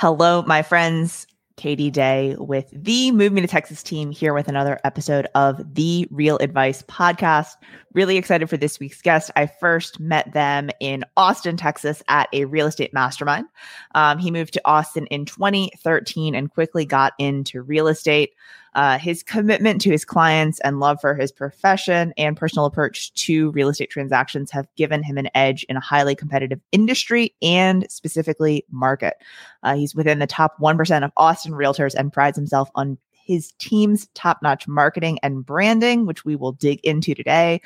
Hello, my friends. Katie Day with the Move Me to Texas team here with another episode of the Real Advice podcast. Really excited for this week's guest. I first met them in Austin, Texas at a real estate mastermind. Um, he moved to Austin in 2013 and quickly got into real estate. Uh, his commitment to his clients and love for his profession and personal approach to real estate transactions have given him an edge in a highly competitive industry and specifically market. Uh, he's within the top 1% of Austin realtors and prides himself on his team's top notch marketing and branding, which we will dig into today,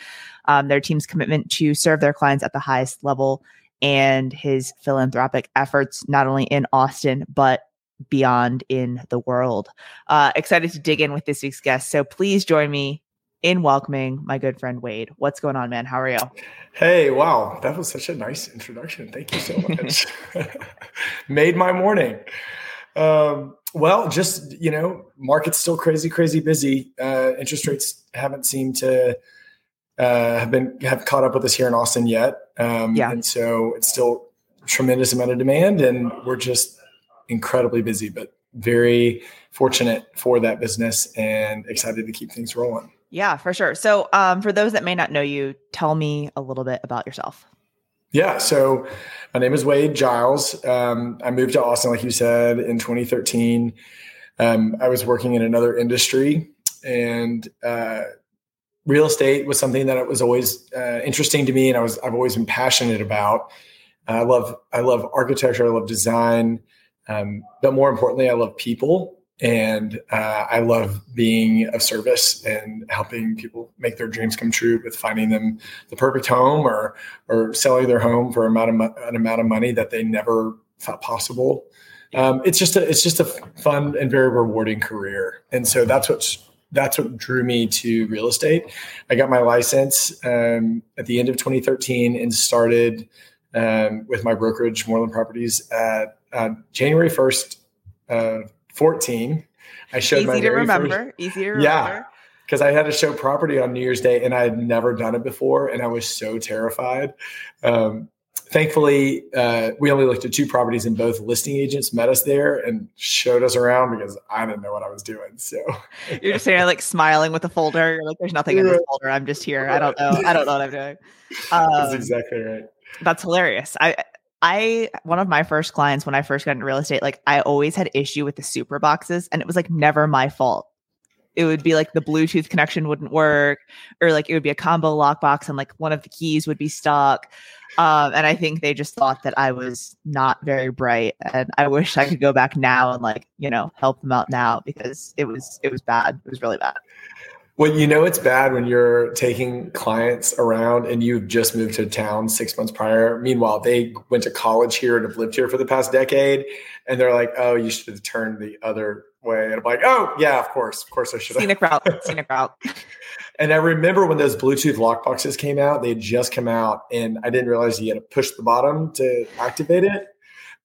um, their team's commitment to serve their clients at the highest level, and his philanthropic efforts, not only in Austin, but beyond in the world. Uh, excited to dig in with this week's guest. So please join me in welcoming my good friend Wade. What's going on, man? How are you? Hey, wow. That was such a nice introduction. Thank you so much. Made my morning. Um, well, just, you know, market's still crazy, crazy busy. Uh, interest rates haven't seemed to uh, have been have caught up with us here in Austin yet. Um, yeah. And so it's still tremendous amount of demand and we're just incredibly busy, but very fortunate for that business and excited to keep things rolling. Yeah, for sure. So, um, for those that may not know you, tell me a little bit about yourself. Yeah, so my name is Wade Giles. Um, I moved to Austin, like you said, in 2013. Um, I was working in another industry, and uh, real estate was something that was always uh, interesting to me, and I was I've always been passionate about. I love I love architecture, I love design, um, but more importantly, I love people and uh, I love being of service and helping people make their dreams come true with finding them the perfect home or or selling their home for amount of an amount of money that they never thought possible. Um, it's just a it's just a fun and very rewarding career, and so that's what's that's what drew me to real estate. I got my license um, at the end of 2013 and started um, with my brokerage, Moreland Properties, at uh, January 1st, uh, 14. I showed Easy my to remember. First, Easy to remember. Yeah. Because I had to show property on New Year's Day and I had never done it before. And I was so terrified. Um, thankfully, uh, we only looked at two properties and both listing agents met us there and showed us around because I didn't know what I was doing. So you're just there like smiling with a folder. You're like, there's nothing in this folder. I'm just here. I don't know. I don't know what I'm doing. Um, that's exactly right. That's hilarious. I I one of my first clients when I first got into real estate, like I always had issue with the Supra boxes, and it was like never my fault. It would be like the Bluetooth connection wouldn't work, or like it would be a combo lockbox, and like one of the keys would be stuck. Um, and I think they just thought that I was not very bright, and I wish I could go back now and like you know help them out now because it was it was bad. It was really bad. Well, you know it's bad when you're taking clients around and you've just moved to town six months prior. Meanwhile, they went to college here and have lived here for the past decade, and they're like, "Oh, you should have turned the other way." And I'm like, "Oh, yeah, of course, of course, I should have." Scenic route, scenic route. and I remember when those Bluetooth lock boxes came out; they had just come out, and I didn't realize you had to push the bottom to activate it.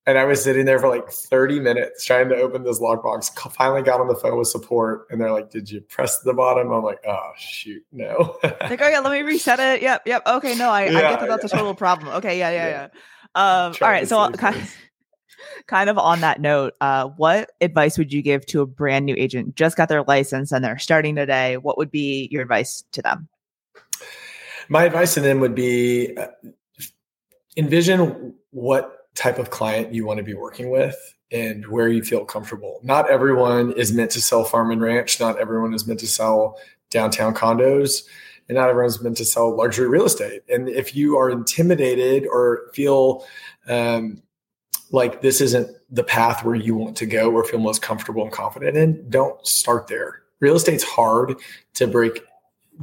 And I was sitting there for like 30 minutes trying to open this lockbox. Finally got on the phone with support and they're like, Did you press the bottom? I'm like, Oh, shoot, no. like, oh, yeah, let me reset it. Yep, yep. Okay, no, I, yeah, I get that that's yeah. a total problem. Okay, yeah, yeah, yeah. yeah. Um, all right, so kind of, kind of on that note, uh, what advice would you give to a brand new agent just got their license and they're starting today? What would be your advice to them? My advice to them would be uh, envision what type of client you want to be working with and where you feel comfortable. Not everyone is meant to sell farm and ranch. Not everyone is meant to sell downtown condos. And not everyone's meant to sell luxury real estate. And if you are intimidated or feel um, like this isn't the path where you want to go or feel most comfortable and confident in, don't start there. Real estate's hard to break,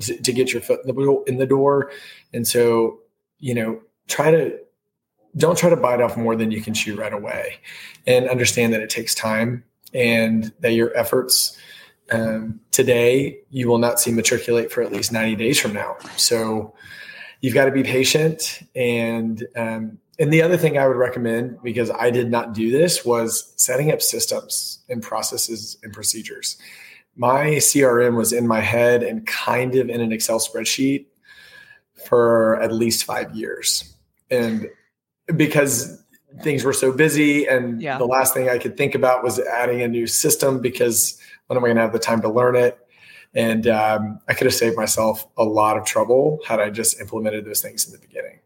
to, to get your foot in the door. And so, you know, try to don't try to bite off more than you can chew right away and understand that it takes time and that your efforts um, today you will not see matriculate for at least 90 days from now. So you've got to be patient and um, and the other thing i would recommend because i did not do this was setting up systems and processes and procedures. My crm was in my head and kind of in an excel spreadsheet for at least five years. And because things were so busy and Yeah. the last thing i could think about was adding a new system because when am i going to have the time to learn it and um, i could have saved myself a lot of trouble had i just implemented those things in the beginning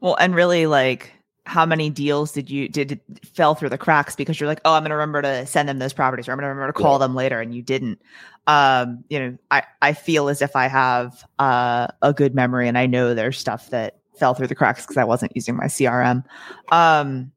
Well, and really like how many deals did you did it fell through the cracks because you're like, oh, I'm gonna remember to send them those properties or I'm gonna remember to call Yeah. them later and you didn't. Um, you know, I, I feel as if I have uh, a good memory and I know there's stuff that fell through the cracks because I wasn't using my CRM. Um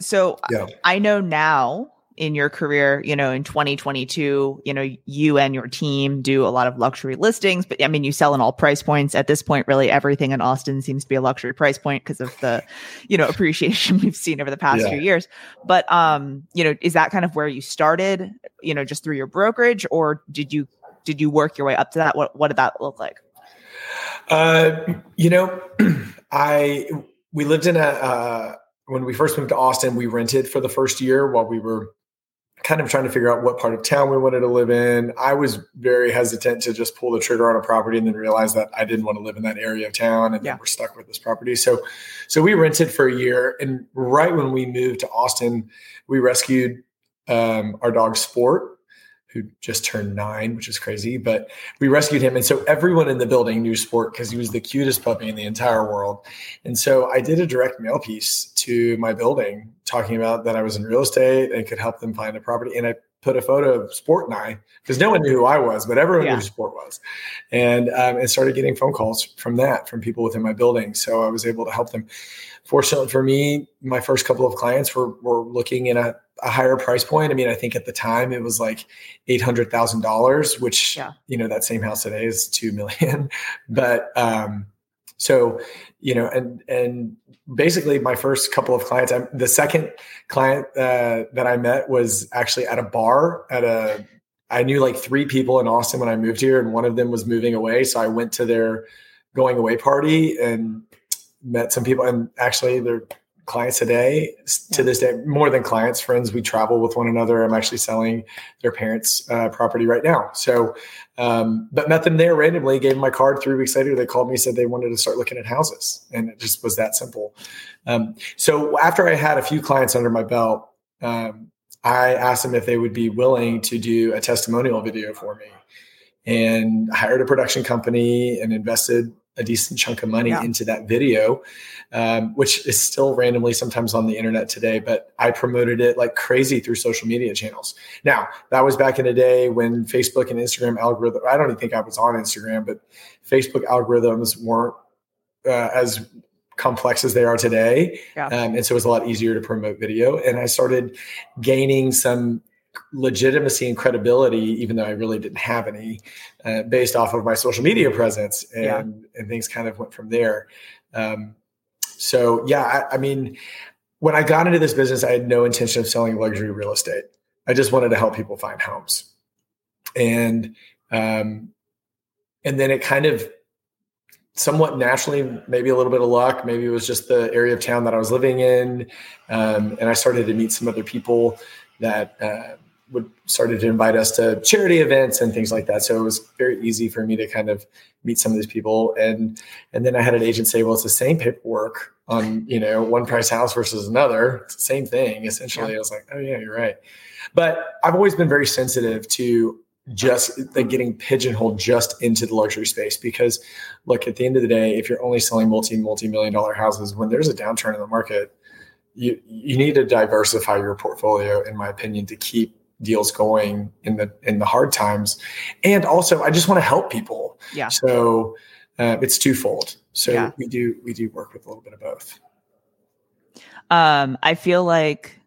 so Yeah. I know now in your career, you know, in 2022, you know, you and your team do a lot of luxury listings, but I mean, you sell in all price points. At this point, really everything in Austin seems to be a luxury price point because of the, you know, appreciation we've seen over the past Yeah. few years. But um, you know, is that kind of where you started, you know, just through your brokerage or did you did you work your way up to that? What what did that look like? Uh, you know, I we lived in a uh, when we first moved to Austin. We rented for the first year while we were kind of trying to figure out what part of town we wanted to live in. I was very hesitant to just pull the trigger on a property and then realize that I didn't want to live in that area of town, and Yeah. then we're stuck with this property. So, so we rented for a year, and right when we moved to Austin, we rescued um, our dog Sport. Who just turned nine, which is crazy, but we rescued him. And so everyone in the building knew Sport because he was the cutest puppy in the entire world. And so I did a direct mail piece to my building talking about that I was in real estate and could help them find a property. And I put a photo of Sport and I because no one knew who I was, but everyone Yeah. knew who Sport was. And um, and started getting phone calls from that from people within my building. So I was able to help them. Fortunately for me, my first couple of clients were were looking in a, a higher price point. I mean, I think at the time it was like eight hundred thousand dollars, which Yeah. you know that same house today is two million. but um, so you know, and and basically my first couple of clients, I, the second client uh, that I met was actually at a bar at a. I knew like three people in Austin when I moved here, and one of them was moving away. So I went to their going away party and met some people, and actually they're clients today to Yeah. this day more than clients friends we travel with one another. I'm actually selling their parents uh, property right now. So um, but met them there randomly gave them my card three weeks later. They called me said they wanted to start looking at houses and it just was that simple. Um, so after i had a few clients under my belt um, i asked them if they would be willing to do a testimonial video for me and hired a production company and invested a decent chunk of money Yeah. into that video, um, which is still randomly sometimes on the internet today. But I promoted it like crazy through social media channels. Now, that was back in the day when Facebook and Instagram algorithm, I don't even think I was on Instagram, but Facebook algorithms weren't uh, as complex as they are today. Yeah. Um, and so it was a lot easier to promote video. And I started gaining some legitimacy and credibility, even though I really didn't have any, uh, based off of my social media presence, and Yeah. and things kind of went from there. Um, so yeah, I, I mean, when I got into this business, I had no intention of selling luxury real estate. I just wanted to help people find homes, and um, and then it kind of somewhat naturally, maybe a little bit of luck, maybe it was just the area of town that I was living in, um, and I started to meet some other people that uh, would started to invite us to charity events and things like that. So it was very easy for me to kind of meet some of these people, and and then I had an agent say, "Well, it's the same paperwork on you know one price house versus another, it's the same thing." Essentially, I was like, "Oh yeah, you're right." But I've always been very sensitive to just like getting pigeonholed just into the luxury space because look at the end of the day if you're only selling multi multi million dollar houses when there's a downturn in the market you you need to diversify your portfolio in my opinion to keep deals going in the in the hard times and also i just want to help people Yeah. so uh, it's twofold so Yeah. we do we do work with a little bit of both Um, I feel like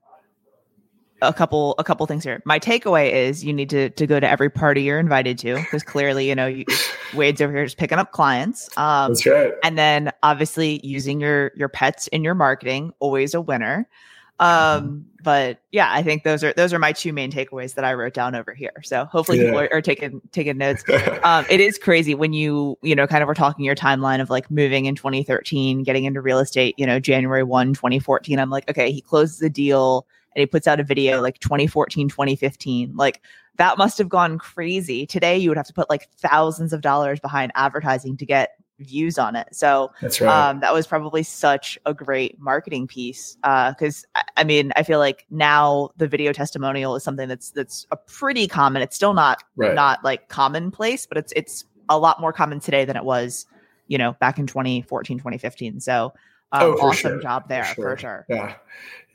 a couple a couple things here. My takeaway is you need to to go to every party you're invited to because clearly you know you, Wade's over here just picking up clients. Um, that's right and then obviously using your your pets in your marketing always a winner. Um, but yeah, I think those are those are my two main takeaways that I wrote down over here. So hopefully people are, are taking taking notes. Um, it is crazy when you you know kind of were talking your timeline of like moving in 2013 getting into real estate you know january 1 2014 i'm like okay he closes the deal and he puts out a video like 2014 2015 like that must have gone crazy. Today you would have to put like thousands of dollars behind advertising to get views on it. So that's right. Um, that was probably such a great marketing piece. Because uh, I, I mean, I feel like now the video testimonial is something that's that's a pretty common. It's still not right. not like commonplace, but it's it's a lot more common today than it was, you know, back in 2014, 2015. So um, oh, awesome sure. job there for sure. for sure. Yeah.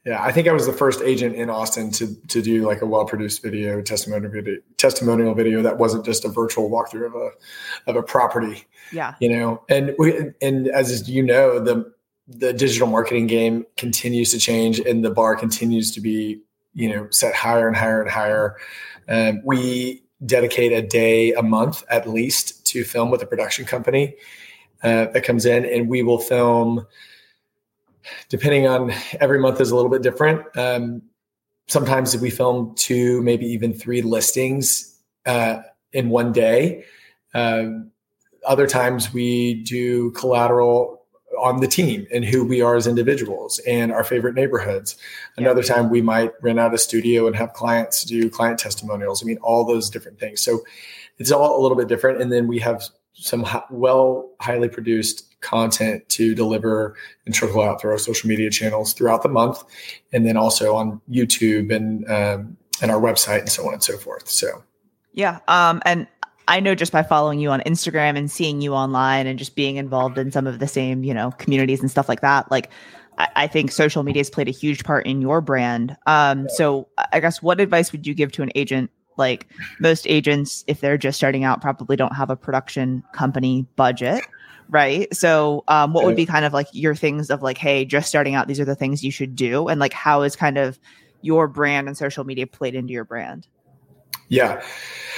Yeah, I think I was the first agent in Austin to to do like a well produced video testimonial video testimonial video that wasn't just a virtual walkthrough of a of a property. Yeah, you know, and we and as you know, the the digital marketing game continues to change, and the bar continues to be you know set higher and higher and higher. Um, we dedicate a day a month at least to film with a production company uh, that comes in, and we will film depending on every month is a little bit different. Um, sometimes we film two, maybe even three listings uh, in one day. Um, other times we do collateral on the team and who we are as individuals and our favorite neighborhoods. Another time we might rent out a studio and have clients do client testimonials. I mean, all those different things. So it's all a little bit different. And then we have some well, highly produced content to deliver and trickle out through our social media channels throughout the month, and then also on YouTube and um, and our website and so on and so forth. So, yeah, um, and I know just by following you on Instagram and seeing you online and just being involved in some of the same you know communities and stuff like that, like. I, think social media has played a huge part in your brand. Um, so, I guess what advice would you give to an agent like most agents if they're just starting out probably don't have a production company budget right? So um, what would be kind of like your things of like hey just starting out these are the things you should do and like how is kind of your brand and social media played into your brand? Yeah.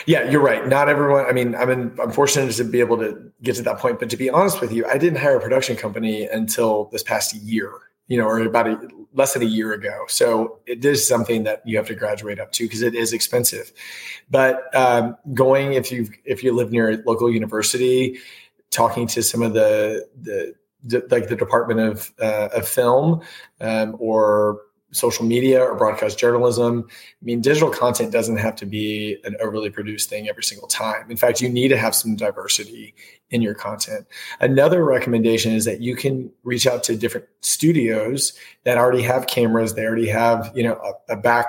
Yeah you're right. Not everyone i mean i'm in, i'm fortunate to be able to get to that point but to be honest with you i didn't hire a production company until this past year you know or about a, less than a year ago. So it is something that you have to graduate up to because it is expensive. But um, going if you if you live near a local university talking to some of the the, the like the Department of uh, of Film um, or social media or broadcast journalism. I mean, digital content doesn't have to be an overly produced thing every single time. In fact, you need to have some diversity in your content. Another recommendation is that you can reach out to different studios that already have cameras. They already have, you know, a, a back,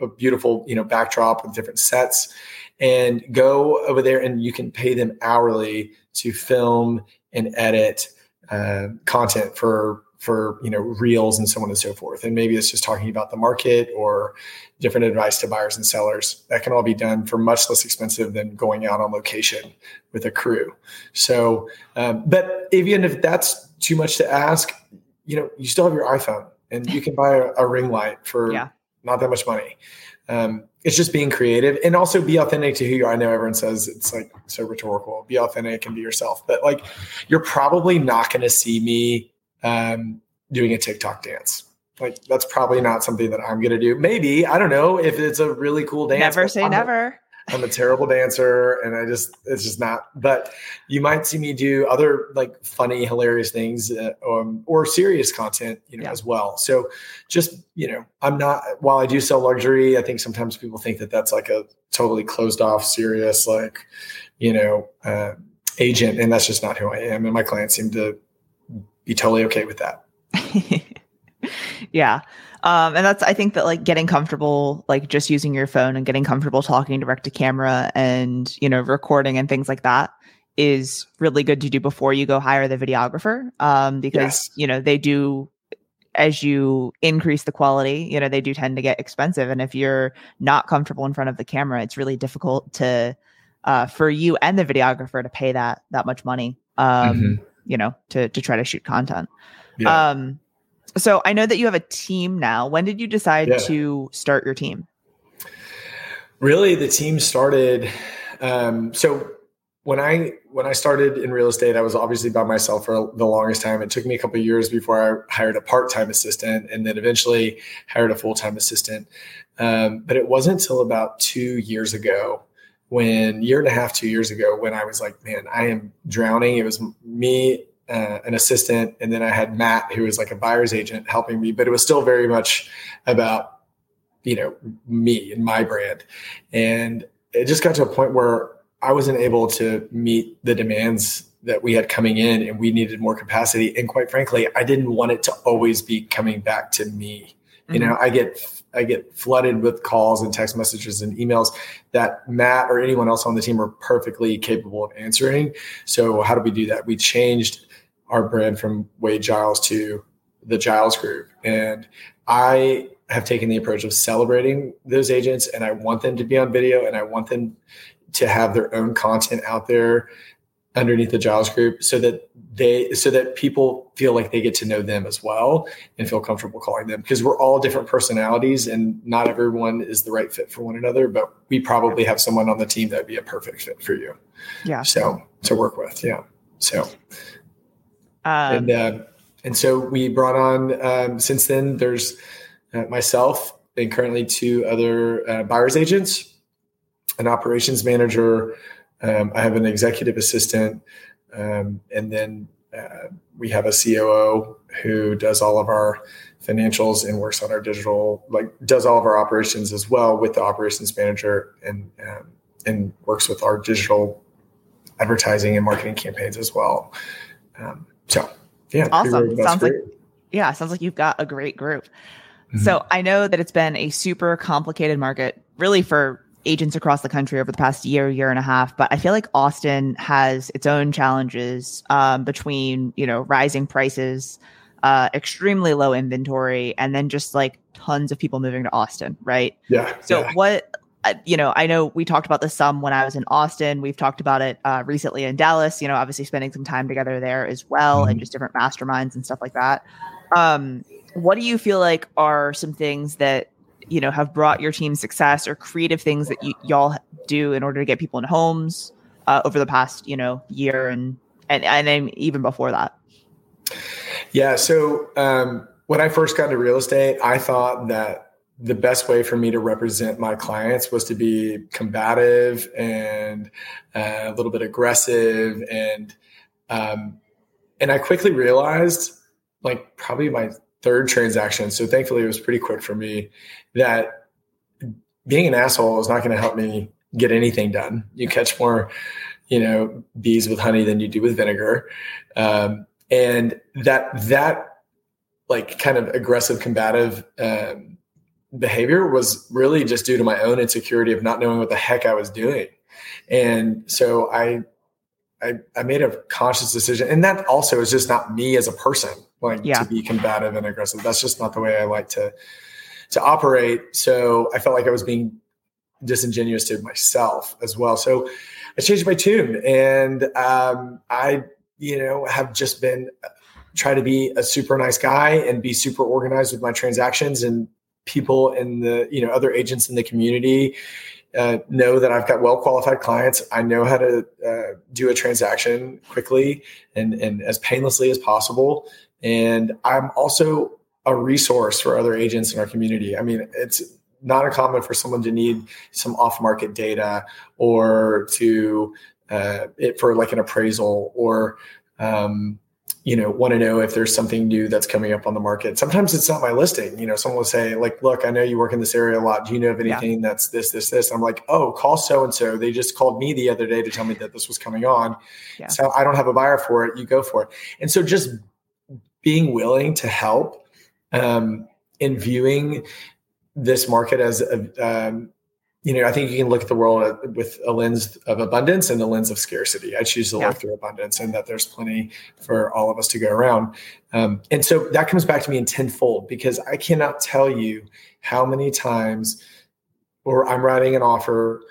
a beautiful, you know, backdrop with different sets and go over there and you can pay them hourly to film and edit uh, content for for you know reels and so on and so forth. And maybe it's just talking about the market or different advice to buyers and sellers. That can all be done for much less expensive than going out on location with a crew. So um, but even if that's too much to ask you know you still have your iphone and you can buy a, a ring light for yeah. not that much money um, it's just being creative and also be authentic to who you are. I know everyone says it's like so rhetorical. Be authentic and be yourself, but like you're probably not going to see me um, doing a TikTok dance. Like that's probably not something that I'm going to do. Maybe I don't know if it's a really cool dance. Never say I'm never. I'm a terrible dancer and I just, it's just not, but you might see me do other like funny, hilarious things uh, um, or serious content, you know, yeah. as well. So just, you know, I'm not, while I do sell luxury, I think sometimes people think that that's like a totally closed off, serious, like, you know, uh, agent. And that's just not who I am. And my clients seem to be totally okay with that. yeah. Um, and that's I think that like getting comfortable, like just using your phone and getting comfortable talking direct to camera and you know recording and things like that is really good to do before you go hire the videographer. Um, because yes. you know they do as you increase the quality, you know they do tend to get expensive, and if you're not comfortable in front of the camera, it's really difficult to uh, for you and the videographer to pay that that much money. Um, mm-hmm. You know to to try to shoot content. Yeah. Um, so I know that you have a team now. When did you decide yeah. to start your team? Really, the team started. Um, so when I when I started in real estate, I was obviously by myself for the longest time. It took me a couple years before I hired a part time assistant, and then eventually hired a full time assistant. Um, but it wasn't until about two years ago, when year and a half, two years ago, when I was like, man, I am drowning. It was me uh, an assistant, and then I had Matt, who was like a buyer's agent, helping me. But it was still very much about you know me and my brand, and it just got to a point where I wasn't able to meet the demands that we had coming in and we needed more capacity and quite frankly i didn't want it to always be coming back to me. You know mm-hmm. i get i get flooded with calls and text messages and emails that matt or anyone else on the team are perfectly capable of answering. So how do we do that? We changed our brand from wade giles to the giles group. And i have taken the approach of celebrating those agents and i want them to be on video and i want them to have their own content out there underneath the Giles group so that they so that people feel like they get to know them as well and feel comfortable calling them. Because we're all different personalities and not everyone is the right fit for one another but we probably have someone on the team that'd be a perfect fit for you. Yeah. So to work with yeah. So. Um, and uh, and so we brought on um, since then there's uh, myself and currently two other uh, buyers agents an operations manager um, I have an executive assistant, um, and then uh, we have a COO who does all of our financials and works on our digital, like does all of our operations as well with the operations manager, and um, and works with our digital advertising and marketing campaigns as well. Um, so yeah, awesome. Sounds like yeah, sounds like you've got a great group. Mm-hmm. So I know that it's been a super complicated market, really for agents across the country over the past year, year and a half. But I feel like Austin has its own challenges um, between, you know, rising prices, uh, extremely low inventory, and then just like tons of people moving to Austin, right? Yeah. So yeah. what? Uh, you know, I know we talked about this some when I was in Austin. We've talked about it uh, recently in Dallas. You know, obviously spending some time together there as well, mm-hmm. and just different masterminds and stuff like that. Um, what do you feel like are some things that you know have brought your team success or creative things that y'all do in order to get people in homes uh, over the past you know year and and and even before that? Yeah so um, when i first got into real estate i thought that the best way for me to represent my clients was to be combative and uh, a little bit aggressive and um, and i quickly realized like probably my third transaction. So thankfully, it was pretty quick for me. That being an asshole is not going to help me get anything done. You catch more, you know, bees with honey than you do with vinegar, um, and that that like kind of aggressive, combative. Um, behavior was really just due to my own insecurity of not knowing what the heck I was doing. And so I I, I made a conscious decision. And that also is just not me as a person, like yeah. to be combative and aggressive. That's just not the way I like to to operate. So I felt like I was being disingenuous to myself as well. So I changed my tune and um, I, you know, have just been uh, try to be a super nice guy and be super organized with my transactions and people in the, you know, other agents in the community uh, know that I've got well qualified clients. I know how to uh, do a transaction quickly and, and as painlessly as possible. And I'm also a resource for other agents in our community. I mean, it's not uncommon for someone to need some off market data or to uh, it for like an appraisal or um, you know want to know if there's something new that's coming up on the market. Sometimes it's not my listing. You know someone will say like look i know you work in this area a lot. Do you know of anything yeah. that's this this this? I'm like oh call so and so they just called me the other day to tell me that this was coming on. Yeah. so i don't have a buyer for it. You go for it. And so just being willing to help um, in viewing this market as a, um, you know, I think you can look at the world with a lens of abundance and a lens of scarcity. I choose to yeah. look through abundance and that there's plenty for all of us to go around. Um, and so that comes back to me in tenfold because I cannot tell you how many times, or I'm writing an offer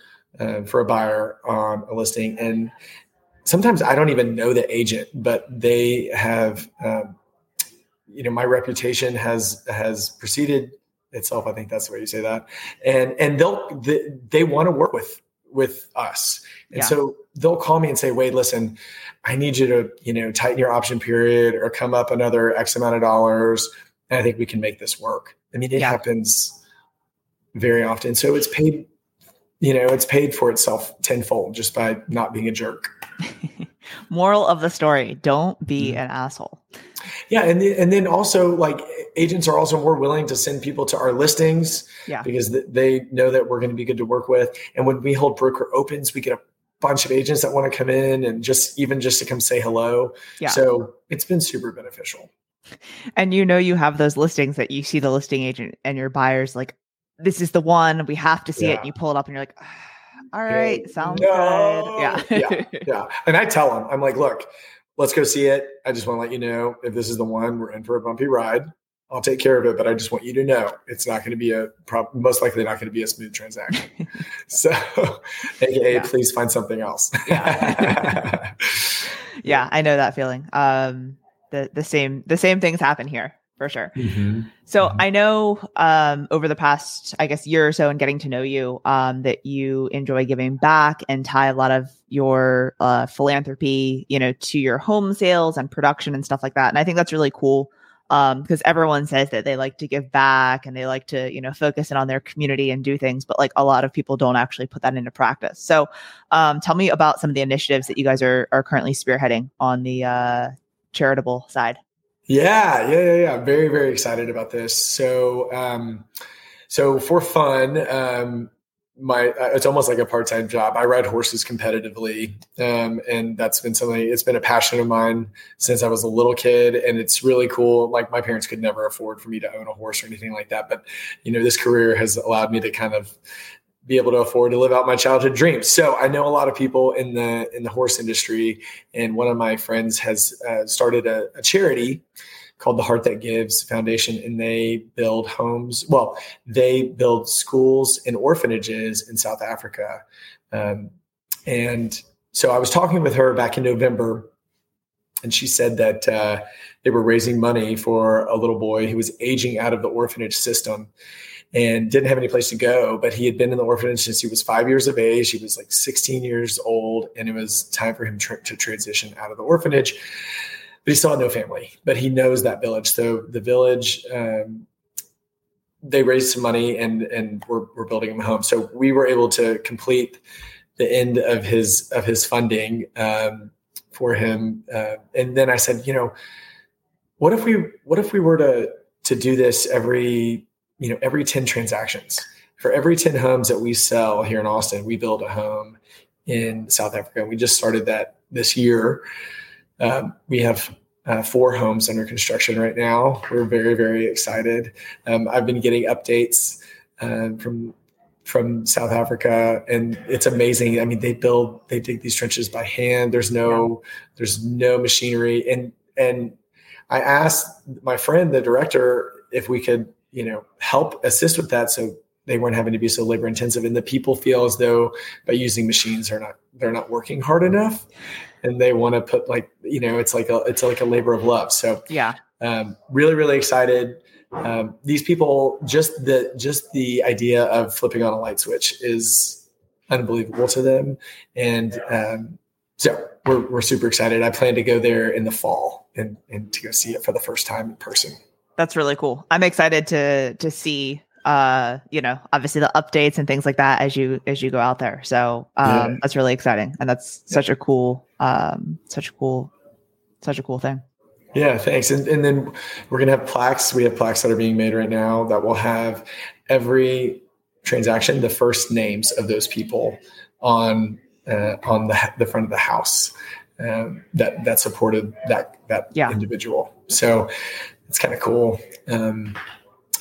uh, for a buyer on a listing, and sometimes I don't even know the agent, but they have, um, you know, my reputation has has preceded itself. I think that's the way you say that. And and they'll they, they want to work with with us. And yeah. so they'll call me and say, Wade, listen, I need you to, you know, tighten your option period or come up another X amount of dollars. And I think we can make this work. I mean, it yeah. happens very often. So it's paid, you know, it's paid for itself tenfold just by not being a jerk. Moral of the story don't be mm-hmm. an asshole. Yeah, and then, and then also like agents are also more willing to send people to our listings yeah. because they know that we're going to be good to work with. And when we hold broker opens, we get a bunch of agents that want to come in and just even just to come say hello. Yeah. So it's been super beneficial. And you know you have those listings that you see the listing agent and your buyers like, this is the one we have to see yeah. it, and you pull it up and you're like. All right, sounds no. good. Yeah. yeah. Yeah. And I tell them, I'm like, look, let's go see it. I just want to let you know if this is the one, we're in for a bumpy ride. I'll take care of it, but I just want you to know it's not going to be a prob- most likely not going to be a smooth transaction. so, AKA, yeah. please find something else. yeah. yeah, I know that feeling. Um, the the same the same things happen here for sure. Mm-hmm. So mm-hmm. I know um, over the past, I guess, year or so, and getting to know you, um, that you enjoy giving back and tie a lot of your uh, philanthropy, you know, to your home sales and production and stuff like that. And I think that's really cool because um, everyone says that they like to give back and they like to, you know, focus in on their community and do things, but like a lot of people don't actually put that into practice. So, um, tell me about some of the initiatives that you guys are are currently spearheading on the uh, charitable side. Yeah, yeah, yeah, yeah. Very, very excited about this. So, um, so for fun, um, my uh, it's almost like a part-time job. I ride horses competitively, um, and that's been something. It's been a passion of mine since I was a little kid, and it's really cool. Like my parents could never afford for me to own a horse or anything like that, but you know, this career has allowed me to kind of be able to afford to live out my childhood dreams. So I know a lot of people in the in the horse industry, and one of my friends has uh, started a, a, charity called the Heart That Gives Foundation, and they build homes. Well, they build schools and orphanages in South Africa, um, and so I was talking with her back in November, and she said that uh, they were raising money for a little boy who was aging out of the orphanage system and didn't have any place to go. But he had been in the orphanage since he was five years of age. He was like 16 years old, and it was time for him to transition out of the orphanage. But he had no family, but he knows that village. So the village, um, they raised some money and and we're, we're building him a home. So we were able to complete the end of his of his funding um, for him. Uh, and then I said, you know, what if we what if we were to to do this every you know every 10 transactions? For every 10 homes that we sell here in austin we build a home in south africa. And we just started that this year. Um, we have uh, four homes under construction right now. We're very very excited. Um, i've been getting updates uh, from from south africa and it's amazing. I mean they build they dig these trenches by hand. There's no there's no machinery. And and i asked my friend the director if we could you know, help assist with that so they weren't having to be so labor intensive and the people feel as though by using machines they're not they're not working hard enough. And they want to put like you know it's like a it's like a labor of love. So yeah. um, really really excited. Um, these people just the just the idea of flipping on a light switch is unbelievable to them. And um, so we're, we're super excited. I plan to go there in the fall and, and to go see it for the first time in person. That's really cool. I'm excited to to see uh you know obviously the updates and things like that as you as you go out there. So um yeah. that's really exciting. And that's yeah. such a cool um such a cool such a cool thing. Yeah thanks. And, and then we're gonna have plaques. We have plaques that are being made right now that will have every transaction the first names of those people on uh, on the, the front of the house um, that that supported that that yeah. individual so it's kind of cool. Um,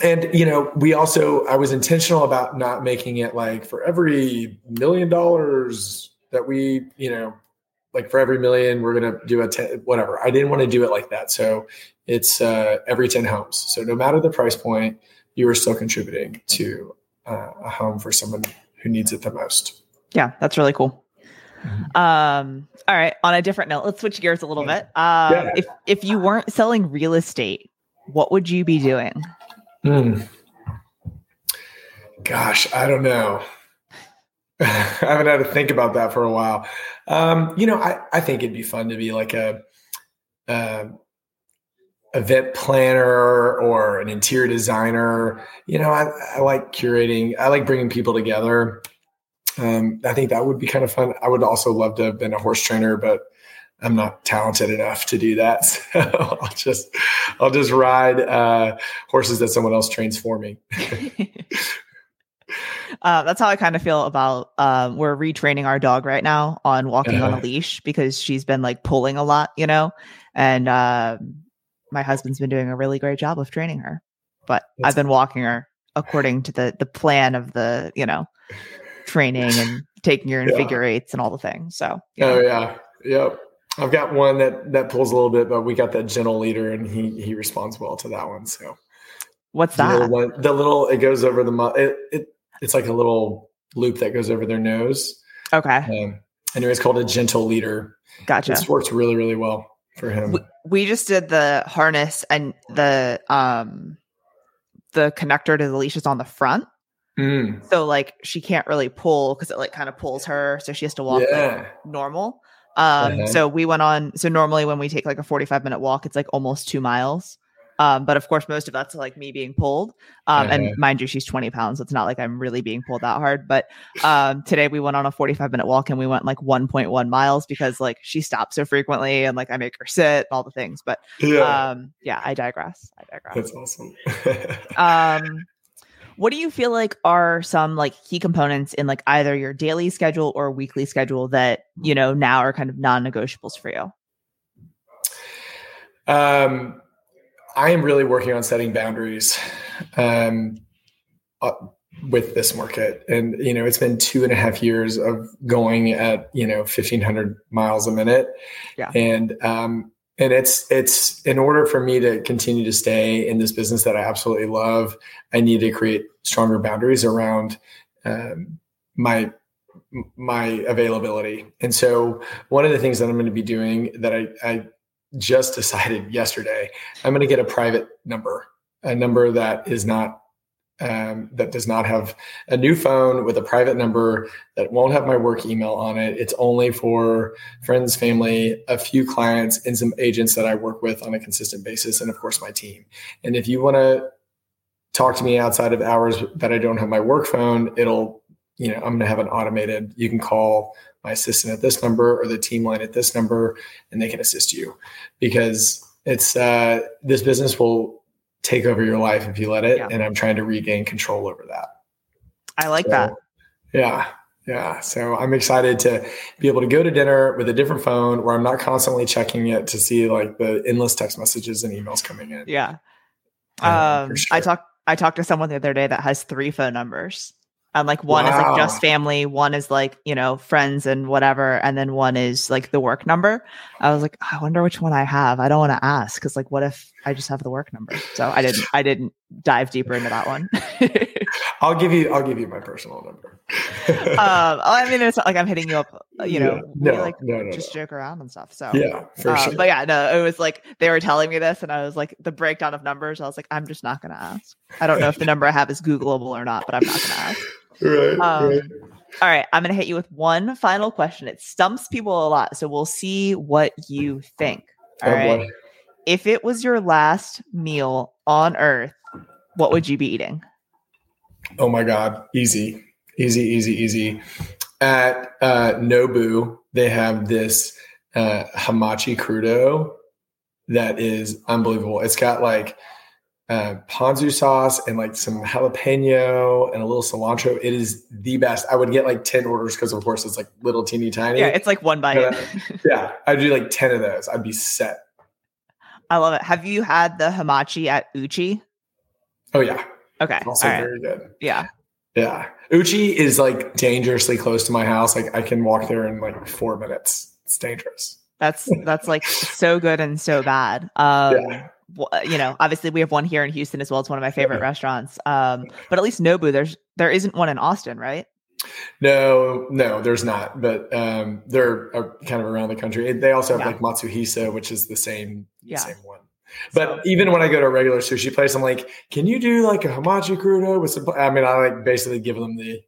and you know, we also I was intentional about not making it like for every million dollars that we, you know, like for every million we're gonna do a ten, whatever. I didn't want to do it like that. So it's uh, every ten homes. So no matter the price point, you are still contributing to uh, a home for someone who needs it the most. Yeah, that's really cool. Mm-hmm. Um, all right. On a different note, let's switch gears a little bit. Um, yeah. If if you weren't selling real estate, what would you be doing? Hmm. Gosh, I don't know. I haven't had to think about that for a while. Um, you know, I, I think it'd be fun to be like a, a event planner or an interior designer. You know, I, I like curating. I like bringing people together. Um, I think that would be kind of fun. I would also love to have been a horse trainer, but I'm not talented enough to do that. So I'll just I'll just ride uh, horses that someone else trains for me. uh, that's how I kind of feel about. Um, we're retraining our dog right now on walking uh-huh. on a leash because she's been like pulling a lot, you know, and uh, my husband's been doing a really great job of training her. But that's I've been walking her according to the the plan of the you know training and taking your yeah. figure eights and all the things. So oh yeah, yep. I've got one that that pulls a little bit, but we got that gentle leader, and he he responds well to that one. So what's that? The little, the little it goes over the it, it it's like a little loop that goes over their nose. Okay. Um, anyway, it's called a gentle leader. Gotcha. This works really really well for him. We, we just did the harness and the um the connector to the leash is on the front. Mm. So like she can't really pull because it like kind of pulls her, so she has to walk yeah. like normal. Um, uh-huh. so we went on. So normally when we take like a forty-five minute walk, it's like almost two miles. Um, but of course, most of that's like me being pulled. Um, uh-huh. and mind you, she's 20 pounds. So it's not like I'm really being pulled that hard. But um, today we went on a 45 minute walk and we went like 1.1 miles because like she stops so frequently and like I make her sit and all the things. But yeah, um, yeah I digress. I digress. That's awesome. um, what do you feel like are some like key components in like either your daily schedule or weekly schedule that, you know, now are kind of non negotiables for you? Um, I am really working on setting boundaries um, uh, with this market, and you know, it's been two and a half years of going at you know fifteen hundred miles a minute, yeah, and um, and it's it's in order for me to continue to stay in this business that I absolutely love, I need to create stronger boundaries around um, my my availability. And so one of the things that I'm going to be doing that I, I just decided yesterday I'm going to get a private number, a number that is not um, that does not have a new phone with a private number that won't have my work email on it. It's only for friends, family, a few clients, and some agents that I work with on a consistent basis, and of course my team. And if you want to talk to me outside of hours that I don't have my work phone, it'll you know I'm going to have an automated. You can call my assistant at this number or the team line at this number, and they can assist you because it's uh, this business will take over your life if you let it. Yeah. And I'm trying to regain control over that. I like so, that. Yeah. Yeah. So I'm excited to be able to go to dinner with a different phone where I'm not constantly checking it to see like the endless text messages and emails coming in. Yeah. Um, sure. I talked I talked to someone the other day that has three phone numbers. And like one wow. is like just family, one is like, you know, friends and whatever, and then one is like the work number. I was like, I wonder which one I have. I don't want to ask because like what if I just have the work number? So I didn't I didn't dive deeper into that one. I'll give you I'll give you my personal number. um I mean it's not like I'm hitting you up, uh, you know, yeah. no, like no, no, just joke around and stuff. So yeah, for um, sure. But yeah, no, it was like they were telling me this and I was like the breakdown of numbers, I was like, I'm just not gonna ask. I don't know if the number I have is Googleable or not, but I'm not gonna ask right, um, right. All right, I'm going to hit you with one final question. It stumps people a lot, so we'll see what you think. All oh, right. If it was your last meal on earth, what would you be eating? Oh my god, easy. Easy, easy, easy. At uh, Nobu, they have this uh, hamachi crudo that is unbelievable. It's got like uh, ponzu sauce and like some jalapeno and a little cilantro. It is the best. I would get like 10 orders because, of course, it's like little teeny tiny. Yeah, it's like one bite. Uh, yeah, I'd do like 10 of those. I'd be set. I love it. Have you had the hamachi at Uchi? Oh, yeah. Okay. also very good. Yeah. Yeah. Uchi is like dangerously close to my house. Like I can walk there in like four minutes. It's dangerous. That's that's like so good and so bad. Um, yeah you know, obviously we have one here in Houston as well. It's one of my favorite restaurants. Um, but at least Nobu, there's there isn't one in Austin, right? No, no, there's not. But um, they're uh, kind of around the country. They also have yeah. like Matsuhisa, which is the same yeah. same one. But so, even when I go to a regular sushi place, I'm like, can you do like a hamachi crudo with some? I mean, I like basically give them the,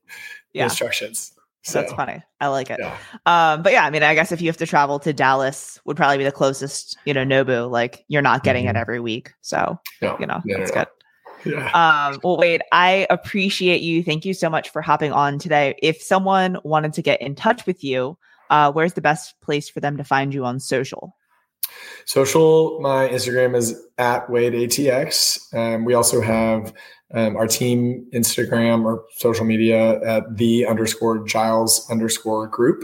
yeah. the instructions. So, That's funny. I like it. Yeah. Um, but yeah, I mean, I guess if you have to travel to Dallas, would probably be the closest, you know, Nobu. Like you're not getting mm-hmm. it every week, so no, you know no, that's no, good. Yeah. Um, well, Wade, I appreciate you. Thank you so much for hopping on today. If someone wanted to get in touch with you, uh, where's the best place for them to find you on social? Social, my Instagram is at Wade ATX. Um, we also have Um, our team Instagram or social media at the underscore Giles underscore group.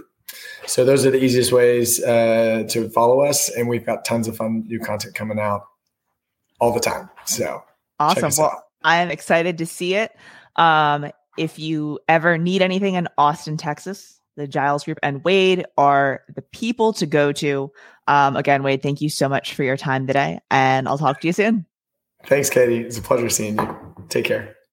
So those are the easiest ways uh, to follow us, and we've got tons of fun new content coming out all the time. So awesome! Well, out. I am excited to see it. Um, if you ever need anything in Austin, Texas, the Giles Group and Wade are the people to go to. Um, again, Wade, thank you so much for your time today, and I'll talk to you soon. Thanks, Katie. It's a pleasure seeing you. Take care.